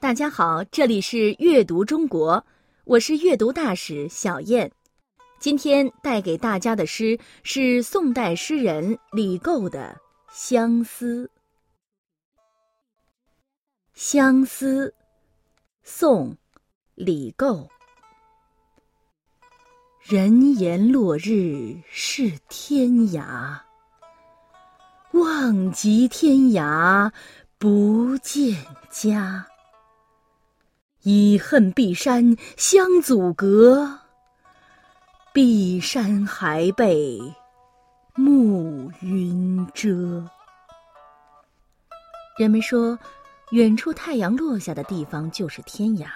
大家好，这里是阅读中国，我是阅读大使小燕。今天带给大家的诗是宋代诗人李觏的《相思》。《相思》，宋，李觏。人言落日是天涯，望极天涯不见家。以恨碧山相阻隔，碧山还被暮云遮。人们说，远处太阳落下的地方就是天涯。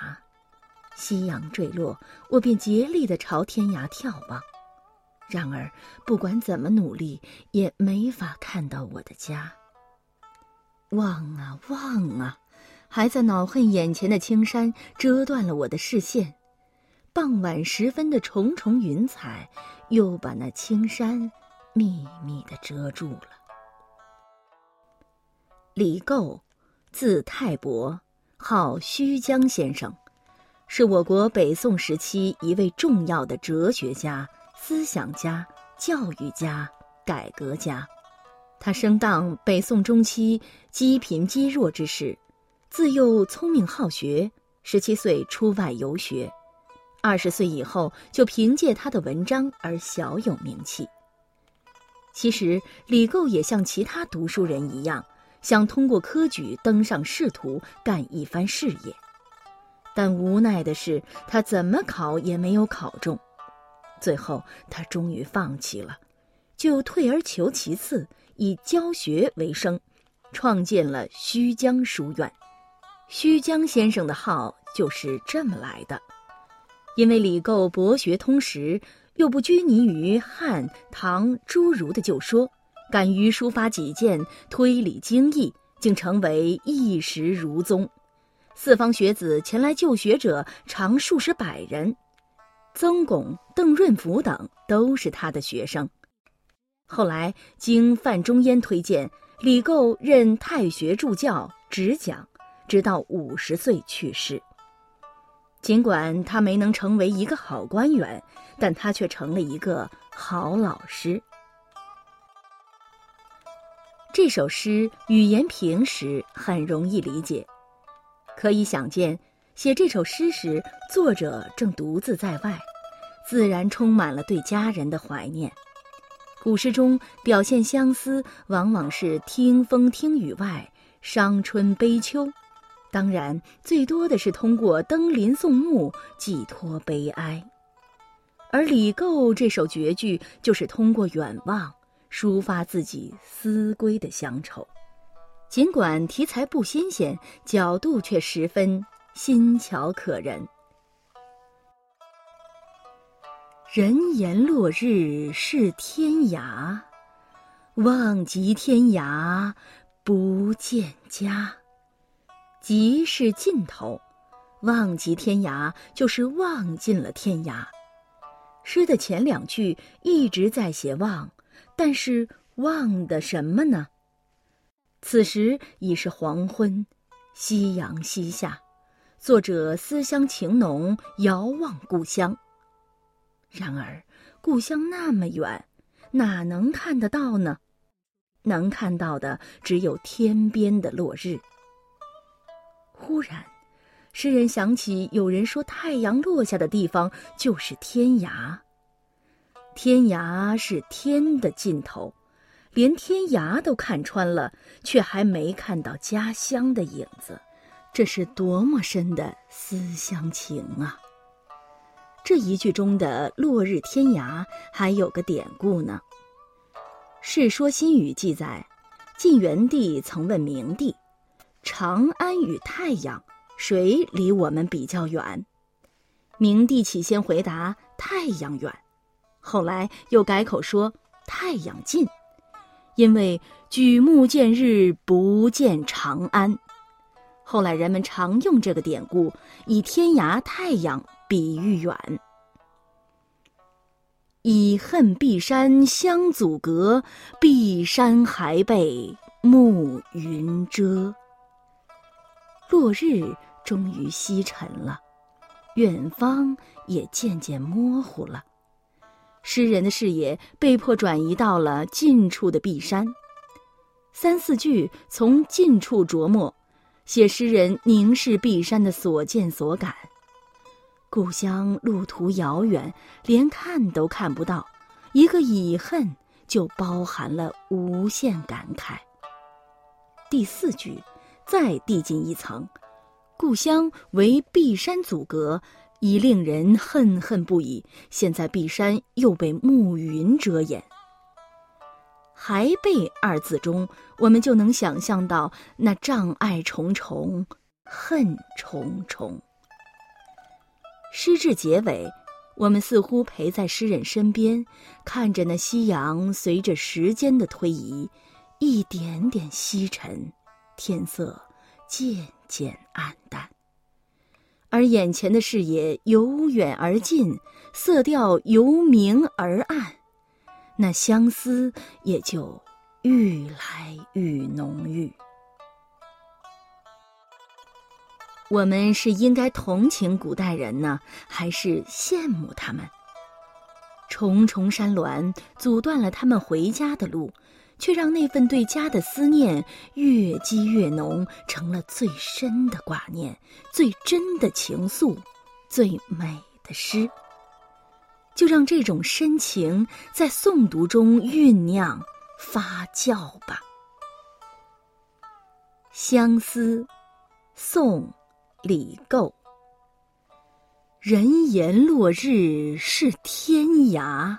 夕阳坠落，我便竭力的朝天涯眺望。然而，不管怎么努力，也没法看到我的家。望啊望啊！还在恼恨眼前的青山遮断了我的视线，傍晚时分的重重云彩又把那青山密密的遮住了。李觏，字泰伯，号虚江先生，是我国北宋时期一位重要的哲学家、思想家、教育家、改革家。他生当北宋中期积贫积弱之时。自幼聪明好学，十七岁出外游学，二十岁以后就凭借他的文章而小有名气。其实李觏也像其他读书人一样，想通过科举登上仕途，干一番事业。但无奈的是，他怎么考也没有考中，最后他终于放弃了，就退而求其次，以教学为生，创建了胥江书院。虚江先生的号就是这么来的，因为李觏博学通识，又不拘泥于汉唐诸儒的旧说，敢于抒发己见、推理精义，竟成为一时儒宗。四方学子前来就学者常数十百人，曾巩、邓润甫等都是他的学生。后来经范仲淹推荐，李觏任太学助教，执讲。直到五十岁去世。尽管他没能成为一个好官员，但他却成了一个好老师。这首诗语言平实，很容易理解。可以想见，写这首诗时，作者正独自在外，自然充满了对家人的怀念。古诗中表现相思，往往是听风听雨外，伤春悲秋。当然，最多的是通过登临送目寄托悲哀，而李觏这首绝句就是通过远望抒发自己思归的乡愁。尽管题材不新鲜，角度却十分新巧可人。人言落日是天涯，望极天涯不见家。即是尽头，望极天涯就是望尽了天涯。诗的前两句一直在写望，但是望的什么呢？此时已是黄昏，夕阳西下，作者思乡情浓，遥望故乡。然而，故乡那么远，哪能看得到呢？能看到的只有天边的落日。忽然，诗人想起有人说，太阳落下的地方就是天涯。天涯是天的尽头，连天涯都看穿了，却还没看到家乡的影子，这是多么深的思乡情啊！这一句中的“落日天涯”还有个典故呢，《世说新语》记载，晋元帝曾问明帝。长安与太阳，谁离我们比较远？明帝起先回答太阳远，后来又改口说太阳近，因为举目见日不见长安。后来人们常用这个典故，以天涯太阳比喻远。以恨碧山相阻隔，碧山还被暮云遮。落日终于西沉了，远方也渐渐模糊了。诗人的视野被迫转移到了近处的碧山，三四句从近处琢磨，写诗人凝视碧山的所见所感。故乡路途遥远，连看都看不到，一个遗恨就包含了无限感慨。第四句，再递进一层，故乡为碧山阻隔，已令人恨恨不已。现在碧山又被暮云遮掩，还被二字中，我们就能想象到那障碍重重，恨重重。诗至结尾，我们似乎陪在诗人身边，看着那夕阳随着时间的推移，一点点西沉，天色渐渐暗淡，而眼前的视野由远而近，色调由明而暗，那相思也就愈来愈浓郁。我们是应该同情古代人呢，还是羡慕他们？重重山峦阻断了他们回家的路，却让那份对家的思念越积越浓，成了最深的挂念、最真的情愫、最美的诗。就让这种深情在诵读中酝酿发酵吧。相思，宋。李构，人言落日是天涯，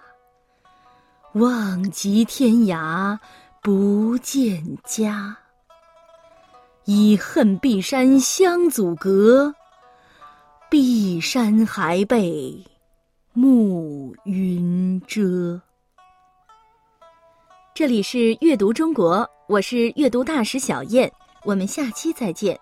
望极天涯不见家。已恨碧山相阻隔，碧山还被暮云遮。这里是阅读中国，我是阅读大使小燕，我们下期再见。